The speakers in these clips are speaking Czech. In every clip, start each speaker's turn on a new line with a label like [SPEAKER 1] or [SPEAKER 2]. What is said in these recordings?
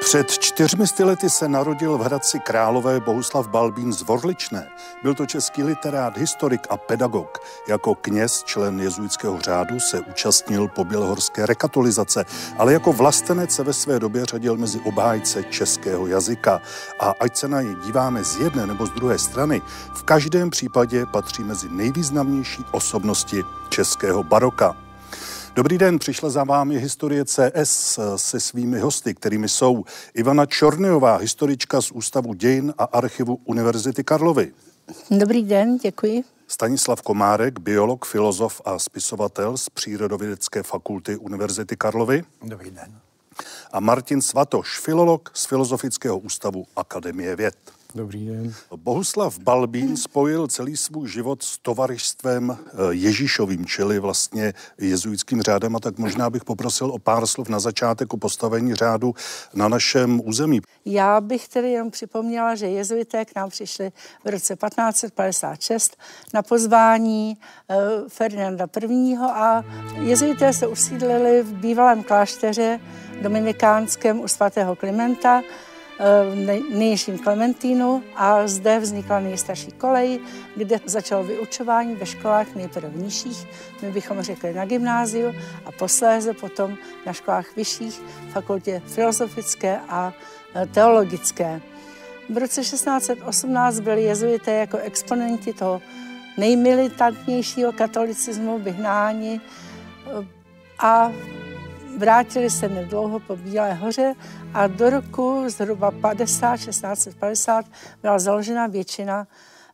[SPEAKER 1] Před čtyřmi lety se narodil v Hradci Králové Bohuslav Balbín z Vorličné. Byl to český literát, historik a pedagog. Jako kněz, člen jezuitského řádu, se účastnil pobělohorské rekatolizace, ale jako vlastenec se ve své době řadil mezi obhájce českého jazyka. A ať se na ně díváme z jedné nebo z druhé strany, v každém případě patří mezi nejvýznamnější osobnosti českého baroka. Dobrý den, přišla za vámi historie CS se svými hosty, kterými jsou Ivana Čornyová, historička z Ústavu dějin a archivu Univerzity Karlovy.
[SPEAKER 2] Dobrý den, děkuji.
[SPEAKER 1] Stanislav Komárek, biolog, filozof a spisovatel z Přírodovědecké fakulty Univerzity Karlovy.
[SPEAKER 3] Dobrý den.
[SPEAKER 1] A Martin Svatoš, filolog z Filozofického ústavu Akademie věd.
[SPEAKER 4] Dobrý den.
[SPEAKER 1] Bohuslav Balbín spojil celý svůj život s tovarišstvem eh, Ježíšovým, čili vlastně jezuitským řádem a tak možná bych poprosil o pár slov na začátek o postavení řádu na našem území.
[SPEAKER 2] Já bych tedy jenom připomněla, že jezuité k nám přišli v roce 1556 na pozvání eh, Ferdinanda I. a jezuité se usídlili v bývalém klášteře dominikánském u svatého Klimenta, v nejnižším Klementínu a zde vznikla nejstarší kolej, kde začalo vyučování ve školách nejprve v nižších, my bychom řekli na gymnáziu a posléze potom na školách vyšších, fakultě filozofické a e, teologické. V roce 1618 byli jezuité jako exponenti toho nejmilitantnějšího katolicismu vyhnáni e, a Vrátili se nedlouho po Bílé hoře a do roku zhruba 50, 1650 byla založena většina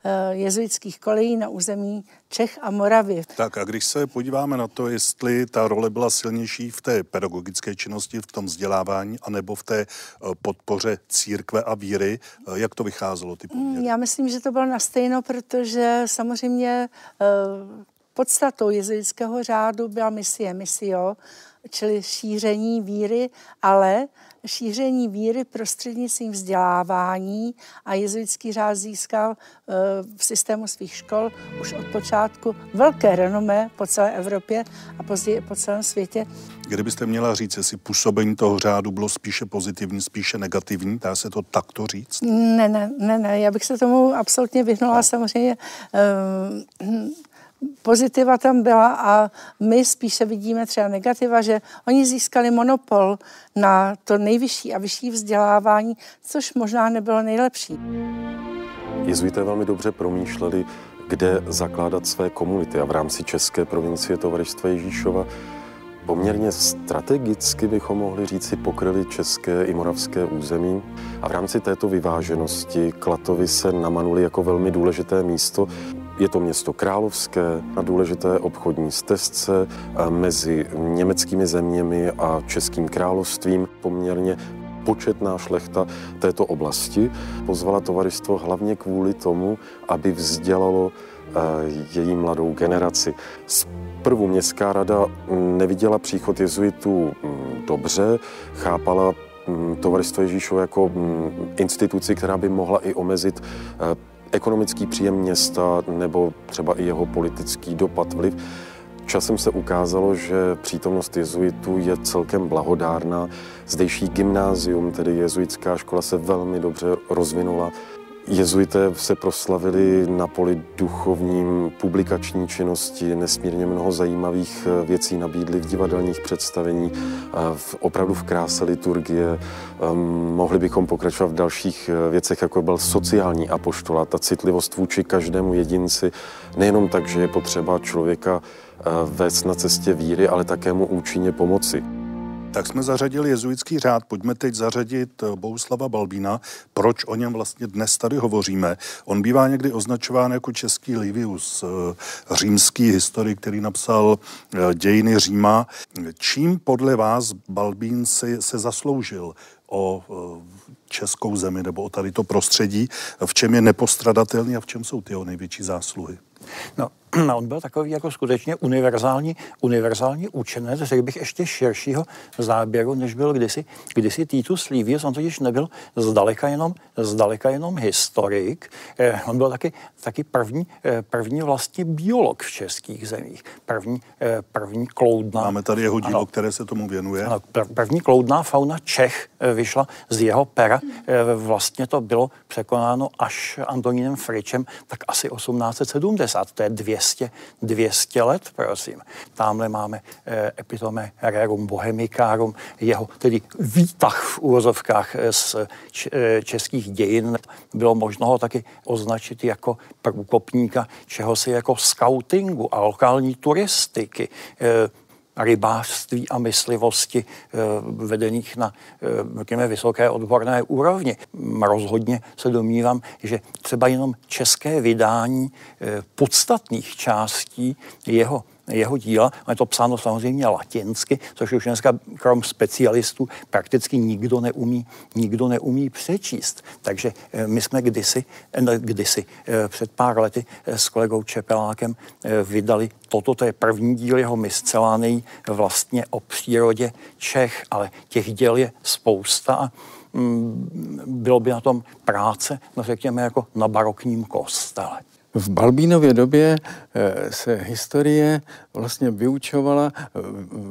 [SPEAKER 2] eh, jezuitských kolejí na území Čech a Moravy.
[SPEAKER 1] Tak a když se podíváme na to, jestli ta role byla silnější v té pedagogické činnosti, v tom vzdělávání, anebo v té eh, podpoře církve a víry, eh, jak to vycházelo ty poměry?
[SPEAKER 2] Já myslím, že to bylo na stejno, protože samozřejmě podstatou jezuitského řádu byla misie misio, čili šíření víry, ale šíření víry prostřednictvím vzdělávání a jezuitský řád získal eh, v systému svých škol už od počátku velké renomé po celé Evropě a později po celém světě.
[SPEAKER 1] Kdybyste měla říct, jestli působení toho řádu bylo spíše pozitivní, spíše negativní, dá se to takto říct?
[SPEAKER 2] Ne, ne, ne, ne, já bych se tomu absolutně vyhnula samozřejmě. Um, pozitiva tam byla a my spíše vidíme třeba negativa, že oni získali monopol na to nejvyšší a vyšší vzdělávání, což možná nebylo nejlepší.
[SPEAKER 4] Jezuité velmi dobře promýšleli, kde zakládat své komunity a v rámci České provincie Tovaristva Ježíšova Poměrně strategicky bychom mohli říci pokryli české i moravské území a v rámci této vyváženosti Klatovy se namanuli jako velmi důležité místo. Je to město královské na důležité obchodní stezce mezi německými zeměmi a českým královstvím. Poměrně početná šlechta této oblasti pozvala tovaristvo hlavně kvůli tomu, aby vzdělalo její mladou generaci. Zprvu městská rada neviděla příchod jezuitů mm, dobře, chápala mm, Tovaristvo Ježíšova jako mm, instituci, která by mohla i omezit ekonomický příjem města nebo třeba i jeho politický dopad, vliv. Časem se ukázalo, že přítomnost jezuitů je celkem blahodárná. Zdejší gymnázium, tedy jezuitská škola, se velmi dobře rozvinula. Jezuité se proslavili na poli duchovním, publikační činnosti, nesmírně mnoho zajímavých eh, věcí nabídli v divadelních představení, v, opravdu v kráse liturgie. Ehm, mohli bychom pokračovat v dalších eh, věcech, jako byl sociální apoštola, ta citlivost vůči každému jedinci, nejenom tak, že je potřeba člověka eh, vést na cestě víry, ale také mu účinně pomoci.
[SPEAKER 1] Tak jsme zařadili jezuitský řád, pojďme teď zařadit eh, Bohuslava Balbína. Proč o něm vlastně dnes tady hovoříme? On bývá někdy označován jako český Livius, eh, římský historik, který napsal eh, dějiny Říma. Čím podle vás Balbín se, se zasloužil o českou zemi nebo o tady to prostředí, v čem je nepostradatelný a v čem jsou ty jeho největší zásluhy?
[SPEAKER 3] No, no, on byl takový jako skutečně univerzální, univerzální učenec, řekl bych ještě širšího záběru, než byl kdysi, kdysi Titus Livius. On totiž nebyl zdaleka jenom, zdaleka jenom historik. Eh, on byl taky, taky první, eh, první vlastně biolog v českých zemích. První, eh, první kloudná.
[SPEAKER 1] Máme tady jeho dílo, ano, které se tomu věnuje.
[SPEAKER 3] Ano, první kloudná fauna Čech eh, vyšla z jeho pera. Eh, vlastně to bylo překonáno až Antonínem Fričem, tak asi 1870. To je 200, 200 let, prosím. Tamhle máme eh, epitome rerum bohemicarum, jeho tedy výtah v úvozovkách eh, z eh, českých dějin. Bylo možno ho taky označit jako průkopníka čehosi jako scoutingu a lokální turistiky. Eh, rybářství a myslivosti eh, vedených na řekněme, vysoké odborné úrovni. Rozhodně se domnívám, že třeba jenom české vydání eh, podstatných částí jeho jeho díla. Je to psáno samozřejmě latinsky, což už dneska krom specialistů prakticky nikdo neumí, nikdo neumí přečíst. Takže eh, my jsme kdysi, eh, kdysi eh, před pár lety s kolegou Čepelákem vydali toto, to je první díl jeho miscelány vlastně o přírodě Čech, ale těch děl je spousta a mm, bylo by na tom práce, no řekněme, jako na barokním kostele.
[SPEAKER 5] V Balbínově době eh, se historie vlastně vyučovala, eh,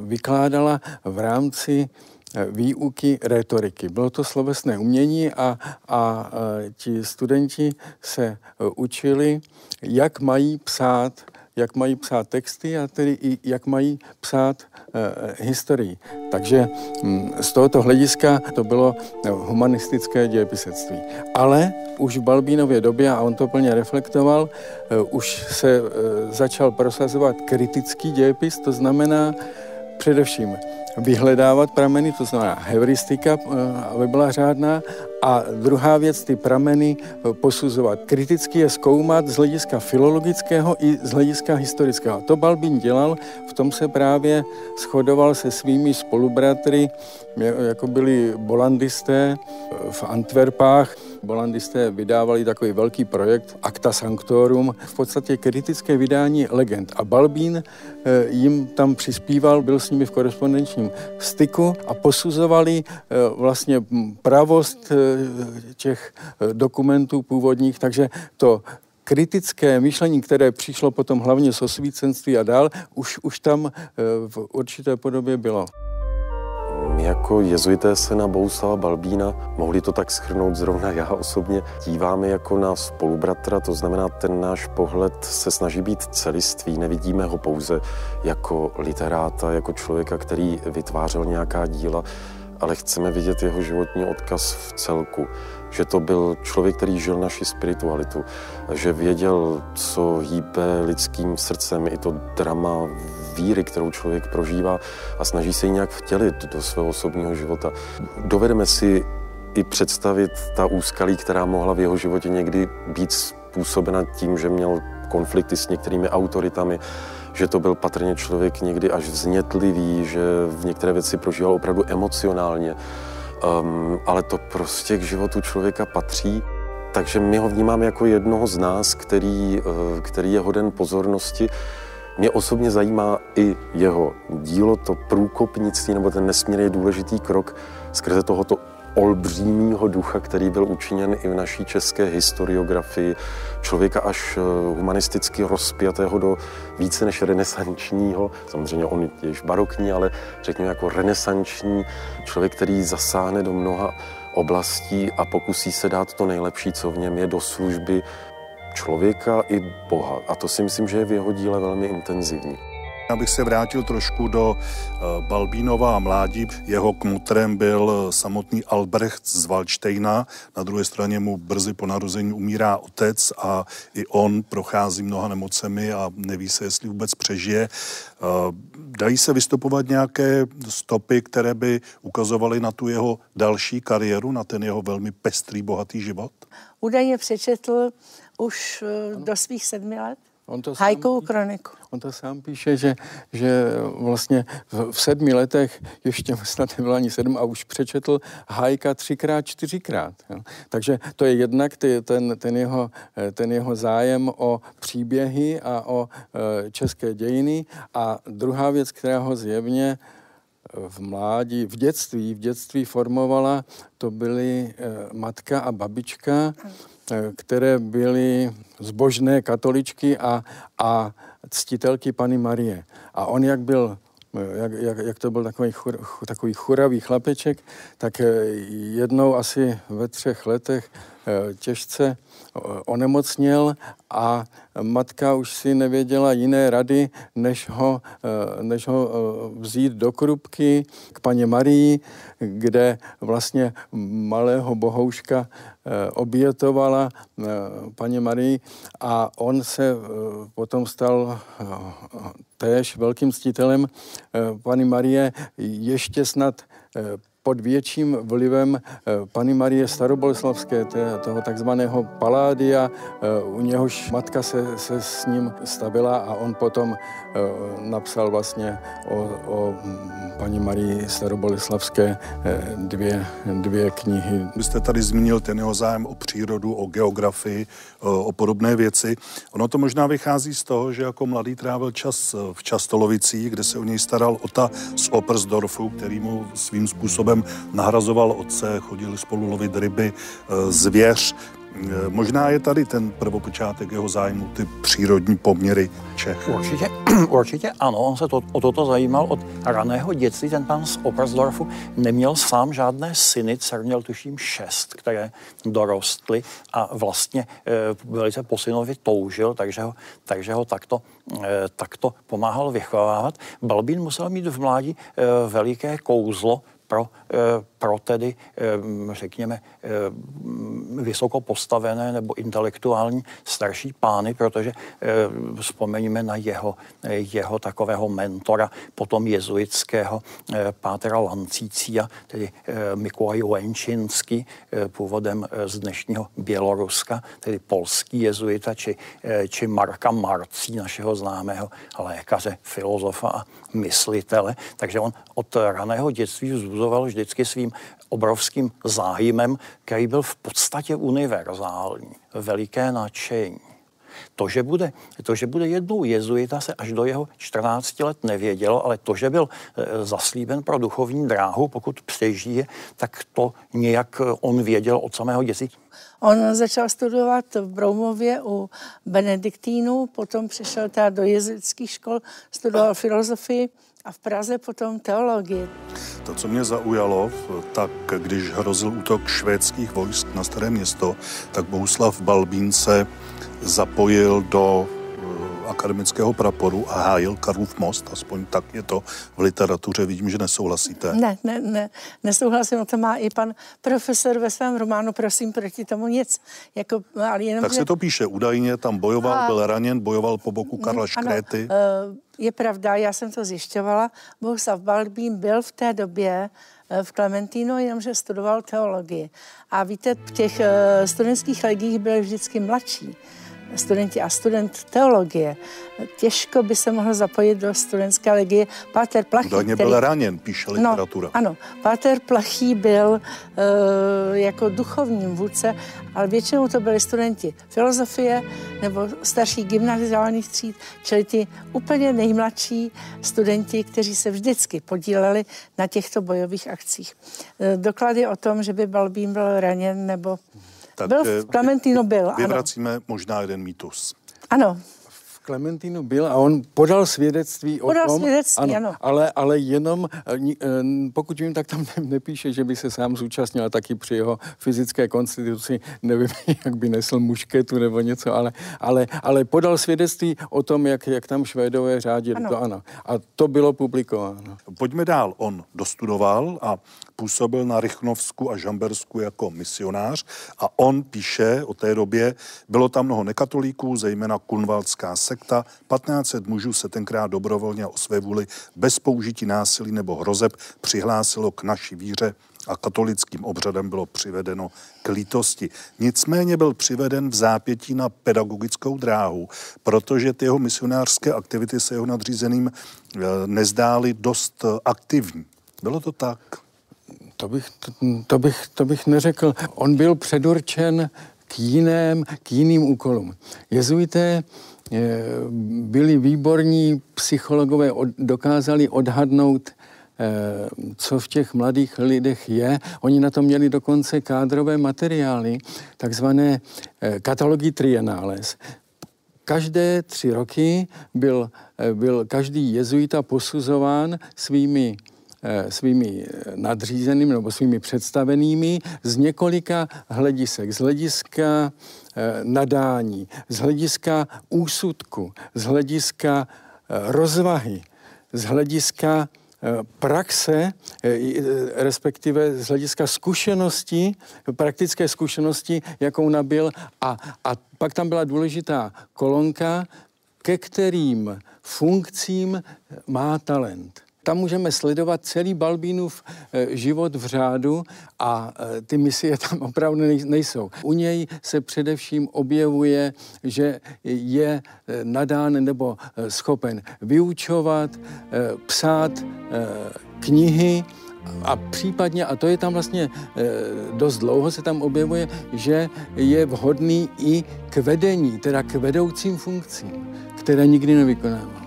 [SPEAKER 5] vykládala v rámci eh, výuky retoriky. Bylo to slovesné umění a, a ti studenti se učili, jak mají psát jak mají psát texty a tedy i jak mají psát e, historii. Takže m, hm, z tohoto hlediska to bylo humanistické dějepisectví. Ale už v Balbínově době, a on to plně reflektoval, e, už se e, začal prosazovat kritický dějepis, to znamená především vyhledávat prameny, to znamená heuristika, aby byla řádná, a druhá věc, ty prameny posuzovat. Kriticky je zkoumat z hlediska filologického i z hlediska historického. To Balbín dělal, v tom se právě shodoval se svými spolubratry, jako byli bolandisté v Antwerpách. Bolandisté vydávali takový velký projekt Acta Sanctorum, v podstatě kritické vydání legend. A Balbín eh, jim tam přispíval, byl s nimi v korespondenčním styku a posuzovali eh, vlastně pravost eh, těch dokumentů původních, takže to kritické myšlení, které přišlo potom hlavně z osvícenství a dál, už, už tam v určité podobě bylo.
[SPEAKER 4] My jako jezuité se na Bouslava Balbína, mohli to tak schrnout zrovna já osobně, díváme jako na spolubratra, to znamená, ten náš pohled se snaží být celistvý, nevidíme ho pouze jako literáta, jako člověka, který vytvářel nějaká díla, ale chceme vidět jeho životní odkaz v celku. Že to byl člověk, který žil naši spiritualitu, že věděl, co hýbe lidským srdcem, i to drama víry, kterou člověk prožívá a snaží se ji nějak vtělit do svého osobního života. Dovedeme si i představit ta úskalí, která mohla v jeho životě někdy být způsobena tím, že měl konflikty s některými autoritami, že to byl patrně člověk někdy až vznětlivý, že v některé věci prožíval opravdu emocionálně. Um, ale to prostě k životu člověka patří. Takže my ho vnímáme jako jednoho z nás, který, uh, který je hoden pozornosti. Mě osobně zajímá i jeho dílo, to průkopnictví, nebo ten nesmírně důležitý krok skrze tohoto olbřímního ducha, který byl učiněn i v naší české historiografii, člověka až eh, humanisticky rozpjatého do více než renesančního, samozřejmě on je již barokní, ale řekněme jako renesanční člověk, který zasáhne do mnoha oblastí a pokusí se dát to nejlepší, co v něm je, do služby člověka i Boha. A to si myslím, že je v jeho díle velmi intenzivní.
[SPEAKER 1] Abych se vrátil trošku do eh, Balbínova mládí. Jeho kmutrem byl samotný Albrecht z Waldsteina. Na druhé straně mu brzy po narození umírá otec a i on prochází mnoha nemocemi a neví se, jestli vůbec přežije. Eh, dají se vystupovat nějaké stopy, které by ukazovaly na tu jeho další kariéru, na ten jeho velmi pestrý, bohatý život?
[SPEAKER 2] Údajně přečetl už eh, do svých sedmi let On to Hajkovou sám, kroniku.
[SPEAKER 5] On to sám píše, že, že vlastně v, v sedmi letech, ještě snad nebylo ani sedm, a už přečetl Hajka třikrát, čtyřikrát. Jo. Takže to je jednak ty, ten, ten, jeho, ten jeho zájem o příběhy a o e, české dějiny. A druhá věc, která ho zjevně v mládí, v dětství, v dětství formovala, to byly e, matka a babička, e, které byly zbožné katoličky a, a ctitelky Pany Marie. A on, jak byl jak, jak, jak to byl takový, chur, takový churavý chlapeček, tak eh, jednou asi ve třech letech eh, těžce onemocněl a matka už si nevěděla jiné rady, než ho, eh, než ho eh, vzít do krupky k paně Marii, kde vlastně malého bohouška eh, obětovala paně Marii a on se potom stal též velkým ctitelem paní Marie ještě snad pod větším vlivem eh, Pany Marie Staroboleslavské, toho takzvaného Paládia, eh, u něhož matka se, se s ním stavila a on potom eh, napsal vlastně o, o paní Marii Staroboleslavské dvě, dvě knihy.
[SPEAKER 1] Vy jste tady zmínil ten jeho zájem o přírodu, o geografii, o podobné věci. Ono to možná vychází z toho, že jako mladý trávil čas v Častolovicích, kde se o něj staral Ota z Opersdorfu, který mu svým způsobem způsobem nahrazoval otce, chodili spolu lovit ryby, e, zvěř. E, možná je tady ten prvopočátek jeho zájmu, ty přírodní poměry Čech.
[SPEAKER 3] Určitě, určitě ano, on se to, o toto zajímal od raného dětství. Ten pan z Opersdorfu neměl sám žádné syny, dcer měl tuším šest, které dorostly a vlastně e, velice po synovi toužil, takže ho, takže ho takto, e, takto pomáhal vychovávat. Balbín musel mít v mládí e, veliké kouzlo, pro, eh, pro tedy, eh, řekněme, eh, vysoko postavené nebo intelektuální starší pány, protože vzpomeňme na jeho, jeho takového mentora, potom jezuitského pátera Lancícia, tedy Mikułaj Lenčinsky, původem z dnešního Běloruska, tedy polský jezuita, či, či Marka Marcí, našeho známého lékaře, filozofa a myslitele. Takže on od raného dětství vzbuzoval vždycky svým obrovským zájmem, který byl v podstatě univerzální, veliké nadšení. To že, bude, to, že bude jednou jezuita, se až do jeho 14 let nevědělo, ale to, že byl e, zaslíben pro duchovní dráhu, pokud přežije, tak to nějak on věděl od samého dětství.
[SPEAKER 2] On začal studovat v Broumově u Benediktínů, potom přišel teda do jezuitských škol, studoval filozofii a v Praze potom teologii.
[SPEAKER 1] To, co mě zaujalo, tak když hrozil útok švédských vojsk na staré město, tak Bohuslav Balbín se zapojil do akademického praporu a hájil Karlův most, aspoň tak je to v literatuře, vidím, že nesouhlasíte.
[SPEAKER 2] Ne, ne, ne, nesouhlasím, to má i pan profesor ve svém románu, prosím, proti tomu nic. Jako,
[SPEAKER 1] ale jenom, tak že... se to píše, údajně tam bojoval, a... byl raněn, bojoval po boku Karla Škréty. Ano,
[SPEAKER 2] uh, je pravda, já jsem to zjišťovala, Bohuslav Balbín byl v té době eh, v Klementínu, jenomže studoval teologii. A víte, v těch uh, studentských legích byl vždycky mladší studenti a student teologie. Těžko by se mohl zapojit do studentské legie. Páter Plachý,
[SPEAKER 1] Údajně který... byl raněn, píše no, literatura.
[SPEAKER 2] No, ano, Páter Plachý byl uh, jako duchovní vůdce, ale většinou to byli studenti filozofie nebo starší gymnaziálních tříd, čili ty úplně nejmladší studenti, kteří se vždycky podíleli na těchto bojových akcích. Uh, doklady o tom, že by Balbín byl raněn nebo tak byl v Klementino byl,
[SPEAKER 1] Vyvracíme ano. možná jeden mýtus.
[SPEAKER 2] Ano.
[SPEAKER 5] Klementinu byl a on podal svědectví
[SPEAKER 2] podal
[SPEAKER 5] o tom.
[SPEAKER 2] svědectví, ano. ano.
[SPEAKER 5] Ale, ale jenom, eh, eh, pokud vím, tak tam nepíše, že by se sám zúčastnil taky při jeho fyzické konstituci, nevím, jak by nesl mušketu nebo něco, ale, ale, ale podal svědectví o tom, jak, jak tam Švédové řádili. Ano. To ano. A to bylo publikováno.
[SPEAKER 1] Pojďme dál. On dostudoval a působil na Rychnovsku a Žambersku jako misionář a on píše o té době, bylo tam mnoho nekatolíků, zejména kunvalská sekta. 1500 mužů se tenkrát dobrovolně o své vůli bez použití násilí nebo hrozeb přihlásilo k naší víře a katolickým obřadem bylo přivedeno k lítosti. Nicméně byl přiveden v zápětí na pedagogickou dráhu, protože ty jeho misionářské aktivity se jeho nadřízeným eh, nezdály dost eh, aktivní. Bylo to tak?
[SPEAKER 5] To bych, to, to, bych, to bych neřekl. On byl předurčen k jiném, k jiným úkolům. Jezuité byli výborní psychologové, dokázali odhadnout Eh, co v těch mladých lidech je. Oni na to měli dokonce kádrové materiály, takzvané eh, katalogy trienales. Každé tři roky byl, eh, byl každý jezuita posuzován svými svými nadřízenými nebo svými představenými z několika hledisek. Z hlediska nadání, z hlediska úsudku, z hlediska rozvahy, z hlediska praxe, eh, respektive z hlediska zkušenosti, praktické zkušenosti, jakou nabil. A, a pak tam byla důležitá kolonka, ke kterým funkcím má talent. Tam můžeme sledovat celý Balbínův eh, život v řádu a eh, ty misie tam opravdu nejsou. U něj se především objevuje, že je eh, nadán nebo schopen vyučovat, psát knihy, a případně, a to je tam vlastně dost dlouho se tam objevuje, že je vhodný i k vedení, teda k vedoucím funkcím, které nikdy nevykonával.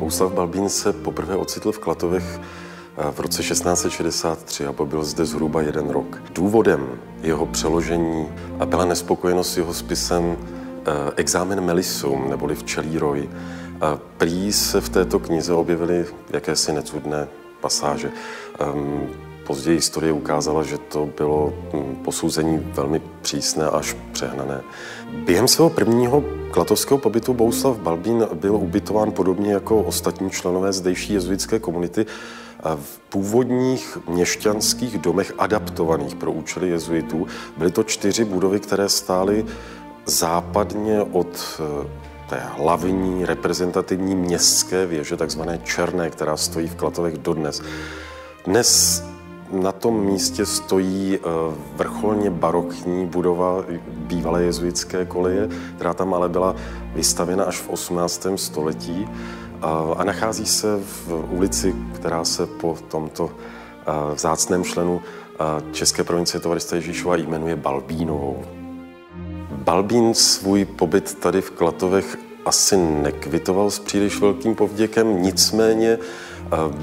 [SPEAKER 4] Bouslav Balbín se poprvé ocitl v Klatovech eh, v roce 1663 a byl zde zhruba jeden rok. Důvodem jeho přeložení byla nespokojenost s jeho spisem eh, Examen Melisum, neboli Včelí roj. Prý se v této knize objevily jakési necudné pasáže. Později historie ukázala, že to bylo hm, posouzení velmi přísné až přehnané. Během svého prvního klatovského pobytu Bouslav Balbín byl ubytován podobně jako ostatní členové zdejší jezuitské komunity v původních měšťanských domech adaptovaných pro účely jezuitů. Byly to čtyři budovy, které stály západně od eh, té hlavní reprezentativní městské věže, takzvané Černé, která stojí v Klatovech dodnes. Dnes na tom místě stojí eh, vrcholně barokní budova bývalé jezuitské koleje, která tam ale byla vystavěna až v 18. století a nachází se v ulici, která se po tomto eh, vzácném členu eh, České provincie Tovarista Ježíšova jmenuje Balbínovou. Balbín svůj pobyt tady v Klatovech asi nekvitoval s příliš velkým povděkem, nicméně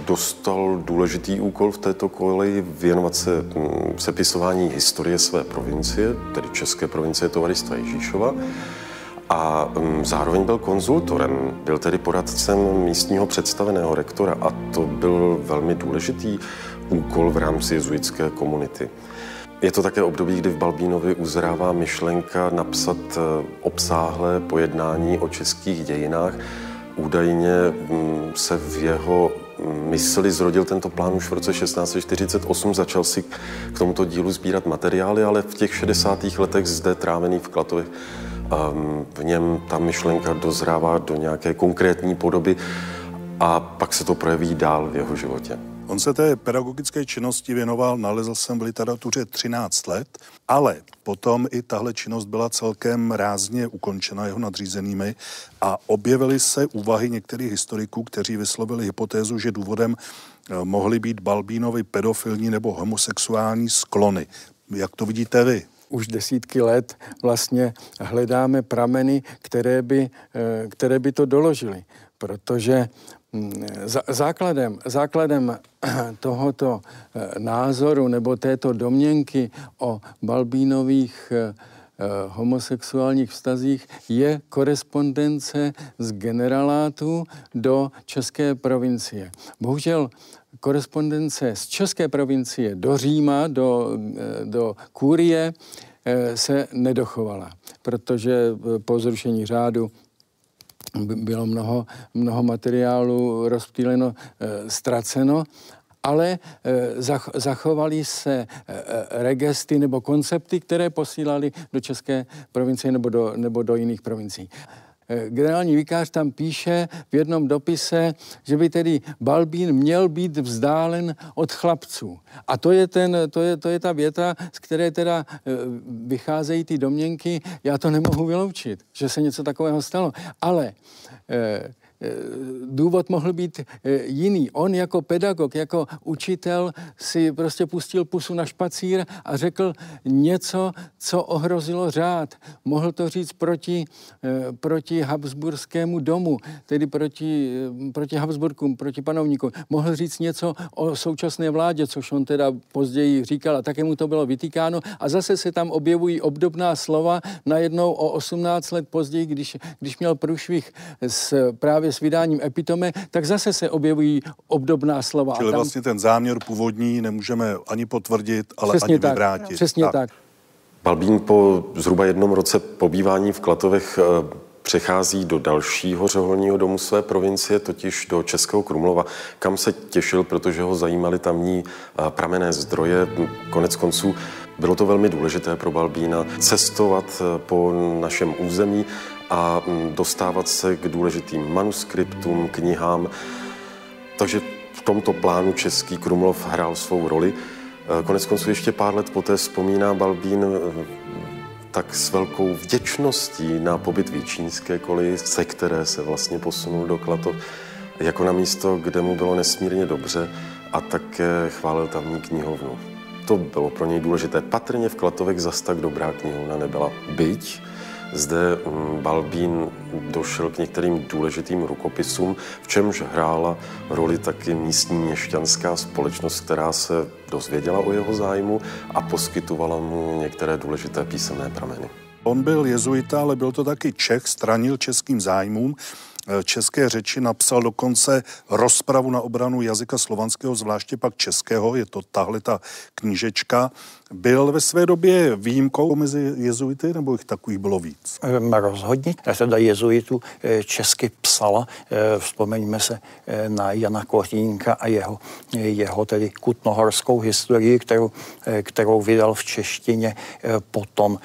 [SPEAKER 4] dostal důležitý úkol v této koleji věnovat se mm, sepisování historie své provincie, tedy České provincie Tovaristva Ježíšova. A mm, zároveň byl konzultorem, byl tedy poradcem místního představeného rektora a to byl velmi důležitý úkol v rámci jezuitské komunity. Je to také období, kdy v Balbínovi uzrává myšlenka napsat e, obsáhlé pojednání o českých dějinách. Údajně mm, se v jeho mysli zrodil tento plán už v roce 1648, začal si k tomuto dílu sbírat materiály, ale v těch 60. letech zde trávený v Klatově v něm ta myšlenka dozrává do nějaké konkrétní podoby a pak se to projeví dál v jeho životě.
[SPEAKER 1] On se té pedagogické činnosti věnoval, nalezl jsem v literatuře 13 let, ale potom i tahle činnost byla celkem rázně ukončena jeho nadřízenými a objevily se úvahy některých historiků, kteří vyslovili hypotézu, že důvodem eh, mohly být Balbínovi pedofilní nebo homosexuální sklony. Jak to vidíte vy?
[SPEAKER 5] už desítky let vlastně hledáme prameny, které by, eh, které by to doložily. Protože Základem, základem tohoto eh, názoru nebo této domněnky o Balbínových eh, eh, homosexuálních vztazích je korespondence z generalátu do České provincie. Bohužel korespondence z České provincie do Říma, do, do Kůrie se nedochovala, protože po zrušení řádu bylo mnoho, mnoho materiálu rozptýleno, e, ztraceno, ale e, zachovaly se e, regesty nebo koncepty, které posílali do České provincie nebo do, nebo do jiných provincií. Generální vikář tam píše v jednom dopise, že by tedy Balbín měl být vzdálen od chlapců. A to je, ten, to je, to je ta věta, z které teda vycházejí ty domněnky. Já to nemohu vyloučit, že se něco takového stalo. Ale Eh, důvod mohl být eh, jiný. On jako pedagog, jako učitel si prostě pustil pusu na špacír a řekl něco, co ohrozilo řád. Mohl to říct proti, eh, proti Habsburskému domu, tedy proti, proti Habsburkům, proti panovníkům. Mohl říct něco o současné vládě, což on teda později říkal a také mu to bylo vytýkáno. A zase se tam objevují obdobná slova najednou o 18 let později, když, když měl průšvih s právě právě s vydáním epitome, tak zase se objevují obdobná slova.
[SPEAKER 1] Čili tam... vlastně ten záměr původní nemůžeme ani potvrdit, ale přesně ani
[SPEAKER 5] tak,
[SPEAKER 1] vyvrátit.
[SPEAKER 5] Přesně tak. tak.
[SPEAKER 4] Balbín po zhruba jednom roce pobývání v Klatovech eh, přechází do dalšího řeholního domu své provincie, totiž do Českého Krumlova, kam se těšil, protože ho zajímaly tamní eh, pramené zdroje. Konec konců bylo to velmi důležité pro Balbína cestovat eh, po našem území a mm, dostávat se k důležitým manuskriptům, knihám. Takže v tomto plánu Český Krumlov hrál svou roli. E, konec konců ještě pár let poté vzpomíná Balbín e, tak s velkou vděčností na pobyt Čínské koleji, se které se vlastně posunul do Klatov, jako na místo, kde mu bylo nesmírně dobře a také chválil tamní knihovnu. To bylo pro něj důležité. Patrně v Klatovech zas tak dobrá knihovna nebyla. Byť zde mm, Balbín došel k některým důležitým rukopisům, v čemž hrála roli taky místní měšťanská společnost, která se dozvěděla o jeho zájmu a poskytovala mu některé důležité písemné prameny.
[SPEAKER 1] On byl jezuita, ale byl to taky Čech, stranil českým zájmům české řeči napsal dokonce rozpravu na obranu jazyka slovanského, zvláště pak českého, je to tahle ta knížečka. Byl ve své době výjimkou mezi jezuity, nebo jich takových bylo víc?
[SPEAKER 3] Rozhodně. Teda jezuitu eh, česky psala, eh, vzpomeňme se na Jana Kořínka a jeho, jeho tedy kutnohorskou historii, kterou, kterou vydal v češtině, potom,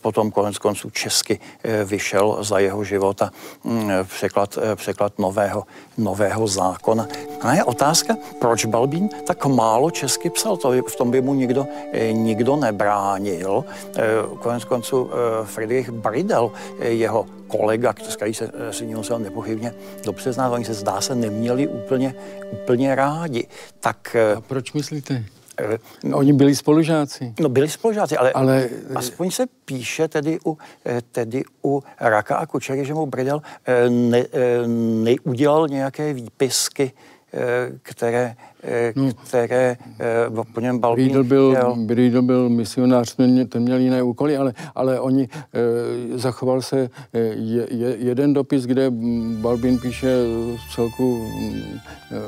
[SPEAKER 3] potom konec konců česky vyšel za jeho života mm, překlad překlad, eh, překlad nového, nového zákona. A je otázka, proč Balbín tak málo česky psal, to v tom by mu nikdo, eh, nikdo nebránil. Eh, konec konců Friedrich Bridel, jeho kolega, který se s ním musel nepochybně dobře znát, oni se zdá se neměli úplně, úplně rádi. Tak,
[SPEAKER 5] A proč myslíte? No, oni byli spolužáci.
[SPEAKER 3] No byli spolužáci, ale, ale aspoň se píše tedy u, eh, tedy u Raka a Kučery, že mu Bridel eh, ne, neudělal nějaké výpisky, které, no, které po něm Balbín
[SPEAKER 5] Bridel byl, Bridel byl misionář, ten měl jiné úkoly, ale, ale oni e, zachoval se je, je, jeden dopis, kde Balbín píše celku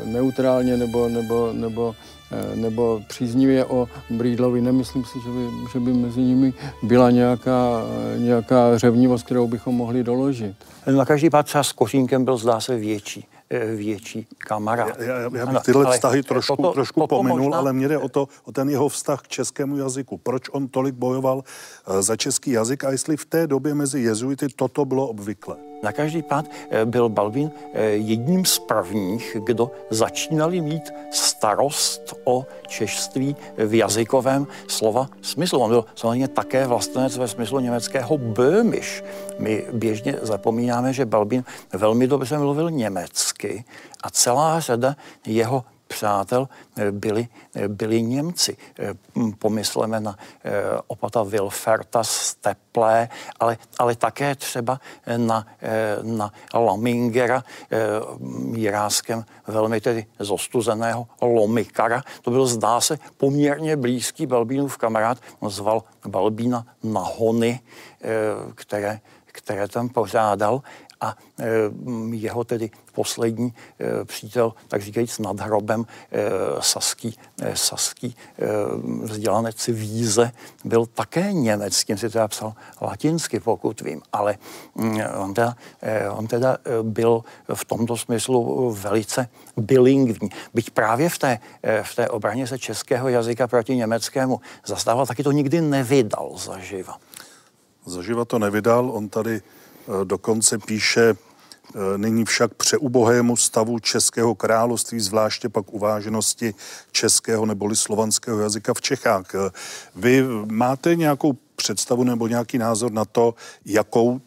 [SPEAKER 5] neutrálně nebo, nebo, nebo Eh, nebo příznivě o Brýdlovi. Nemyslím si, že by, že by mezi nimi byla nějaká, nějaká řevnivost, kterou bychom mohli doložit.
[SPEAKER 3] Na každý pád třeba s Kořínkem byl zdá se větší eh, větší kamarád.
[SPEAKER 1] Já, já, já bych tyhle vztahy trošku, toto, trošku toto pominul, možná... ale mě jde o, to, o ten jeho vztah k českému jazyku. Proč on tolik bojoval uh, za český jazyk a jestli v té době mezi jezuity toto bylo obvyklé?
[SPEAKER 3] Na každý pád eh, byl Balvin eh, jedním z prvních, kdo začínali mít starost o češtví v jazykovém slova smyslu. On byl samozřejmě také vlastenec ve smyslu německého böhmisch. My běžně zapomínáme, že Balbín velmi dobře mluvil německy a celá řada jeho přátel eh, byli, eh, byli Němci. Eh, pomysleme na opata Wilferta z Teplé, ale, ale také třeba na, na Lamingera, jiráskem velmi tedy zostuzeného Lomikara. To byl, zdá se, poměrně blízký Balbínův kamarád. Zval Balbína na hony, které, které tam pořádal a e, jeho tedy poslední e, přítel, tak říkajíc nad hrobem, e, saský, saský vzdělanec Víze, byl také Němec, tím si teda psal latinsky, pokud vím, ale on teda, on teda byl v tomto smyslu velice bilingvní. Byť právě v té, v té obraně se českého jazyka proti německému zastával, taky to nikdy nevydal zaživa.
[SPEAKER 1] Zaživa to nevydal, on tady dokonce píše, Nyní však přeubohému stavu českého království, zvláště pak uváženosti českého neboli slovanského jazyka v Čechách. Vy máte nějakou představu nebo nějaký názor na to, jakou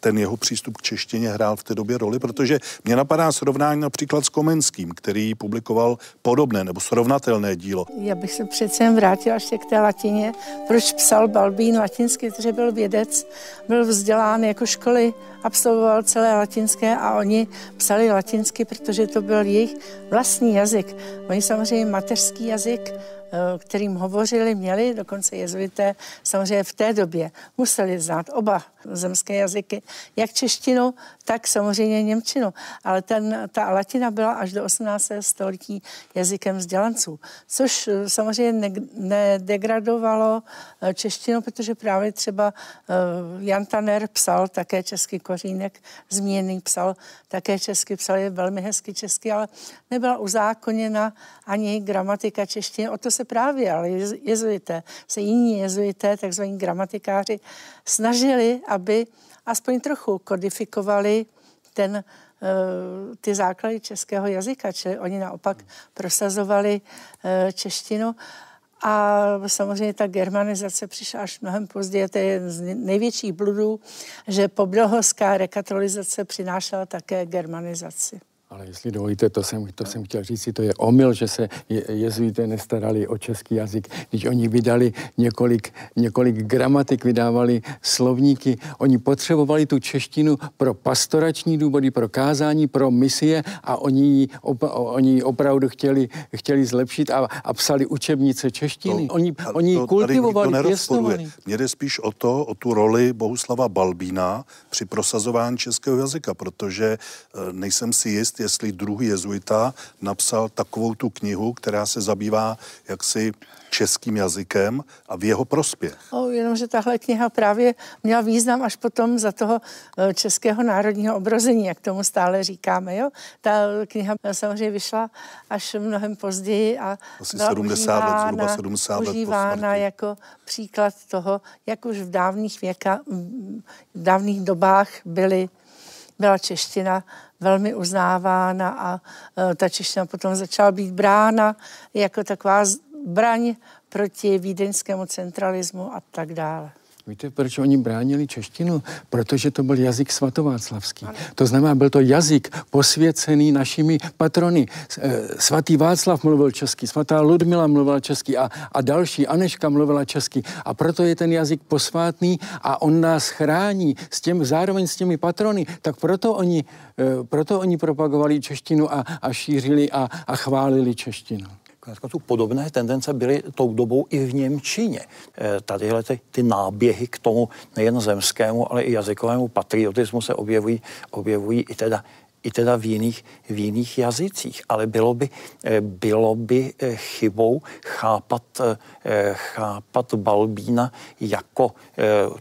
[SPEAKER 1] ten jeho přístup k češtině hrál v té době roli, protože mě napadá srovnání například s Komenským, který publikoval podobné nebo srovnatelné dílo.
[SPEAKER 2] Já bych se přece jen vrátila ještě k té latině. Proč psal Balbín latinsky, protože byl vědec, byl vzdělán jako školy, absolvoval celé latinské a oni psali latinsky, protože to byl jejich vlastní jazyk. Oni samozřejmě mateřský jazyk kterým hovořili, měli, dokonce jezuité, samozřejmě v té době museli znát oba zemské jazyky, jak češtinu, tak samozřejmě Němčinu. Ale ten, ta latina byla až do 18. století jazykem vzdělanců, což eh, samozřejmě nedegradovalo eh, češtinu, protože právě třeba Jan Tanner psal také český kořínek, zmíněný psal také česky, psal je velmi hezky česky, ale nebyla uzákoněna ani gramatika češtiny. O to se právě, ale jezuité, se jiní jezuité, takzvaní gramatikáři, snažili, aby aspoň trochu kodifikovali ten, eh, ty základy českého jazyka, čili oni naopak prosazovali eh, češtinu. A samozřejmě ta germanizace přišla až mnohem později. To je jeden z největších bludů, že pobrohovská rekatolizace přinášela také germanizaci.
[SPEAKER 5] Ale jestli dovolíte, to jsem, to jsem chtěl říct, to je omyl, že se je, jezuité nestarali o český jazyk. Když oni vydali několik, několik gramatik, vydávali slovníky, oni potřebovali tu češtinu pro pastorační důvody, pro kázání, pro misie a oni ji, op, oni opravdu chtěli, chtěli zlepšit a, a psali učebnice češtiny. To, oni, oni to, kultivovali, to pěstovali.
[SPEAKER 1] Mně jde spíš o to, o tu roli Bohuslava Balbína při prosazování českého jazyka, protože eh, nejsem si jist, jestli druhý jezuita napsal takovou tu knihu, která se zabývá jaksi českým jazykem a v jeho prospěch.
[SPEAKER 2] O, jenomže tahle kniha právě měla význam až potom za toho e, českého národního obrození, jak tomu stále říkáme. Jo? Ta kniha samozřejmě vyšla až mnohem později a
[SPEAKER 1] Asi byla 70 let, zhruba 70
[SPEAKER 2] let užívána jako příklad toho, jak už v dávných věka, v dávných dobách byly, byla čeština velmi uznávána a e, ta čeština potom začala být brána jako taková zbraň proti vídeňskému centralismu a tak dále.
[SPEAKER 5] Víte, proč oni bránili češtinu? Protože to byl jazyk svatováclavský. To znamená, byl to jazyk posvěcený našimi patrony. Eh, svatý Václav mluvil česky, svatá Ludmila mluvila česky a, a další, Aneška mluvila česky. A proto je ten jazyk posvátný a on nás chrání s těm, zároveň s těmi patrony. Tak proto oni, eh, proto oni propagovali češtinu a, a šířili a, a chválili češtinu.
[SPEAKER 3] Tu podobné tendence byly tou dobou i v Němčině. Eh, tadyhle ty, ty náběhy k tomu nejen zemskému, ale i jazykovému patriotismu se objevují, objevují i teda i teda v jiných, v jiných jazycích. Ale bylo by, eh, bylo by eh, chybou chápat, eh, chápat Balbína jako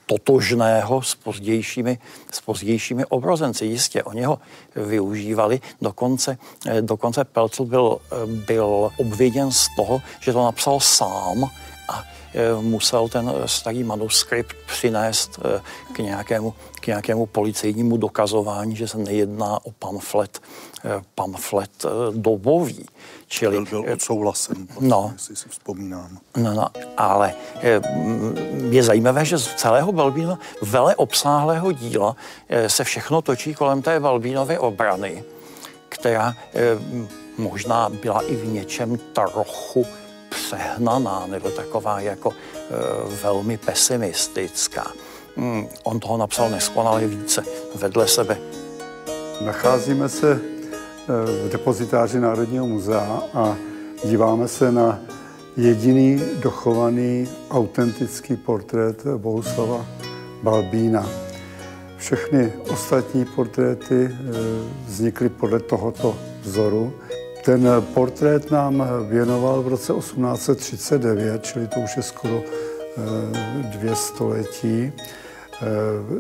[SPEAKER 3] totožného s pozdějšími, s pozdějšími obrozenci. Jistě, oni ho využívali. Dokonce, dokonce Pelcl byl, byl obviněn z toho, že to napsal sám a musel ten starý manuskript přinést k nějakému, k nějakému policejnímu dokazování, že se nejedná o pamflet, pamflet dobový.
[SPEAKER 1] Čili, byl, byl odsouhlasen, no, jestli si vzpomínám.
[SPEAKER 3] No, no, ale je zajímavé, že z celého Balbína vele obsáhlého díla se všechno točí kolem té Balbínovy obrany, která možná byla i v něčem trochu přehnaná nebo taková jako e, velmi pesimistická. Hmm, on toho napsal neskonale více vedle sebe.
[SPEAKER 6] Nacházíme se e, v depozitáři Národního muzea a díváme se na jediný dochovaný autentický portrét Bohuslava Balbína. Všechny ostatní portréty e, vznikly podle tohoto vzoru. Ten portrét nám věnoval v roce 1839, čili to už je skoro eh, dvě století. Eh,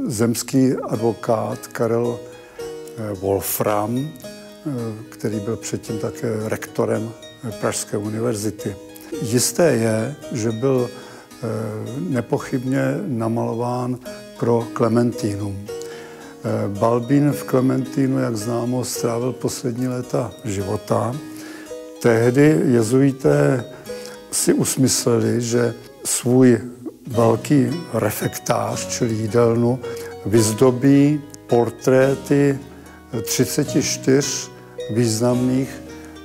[SPEAKER 6] zemský advokát Karel eh, Wolfram, který byl předtím také rektorem Pražské univerzity. Jisté je, že byl nepochybně namalován pro Klementínum. Balbín v Klementínu, jak známo, strávil poslední léta života. Tehdy jezuité si usmysleli, že svůj velký refektář, čili jídelnu, vyzdobí portréty 34 významných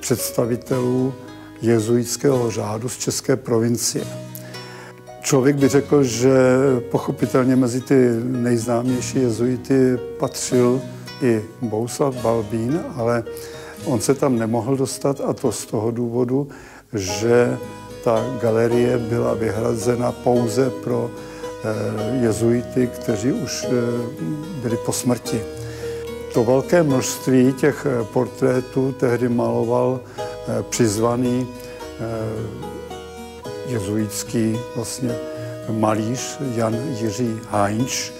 [SPEAKER 6] představitelů jezuitského řádu z České provincie. Člověk by řekl, že pochopitelně mezi ty nejznámější jezuity patřil i Bouslav Balbín, ale on se tam nemohl dostat a to z toho důvodu, že ta galerie byla vyhrazena pouze pro eh, jezuity, kteří už eh, byli po smrti. To velké množství těch eh, portrétů tehdy maloval přizvaný jezuitský vlastně malíř Jan Jiří Heinz.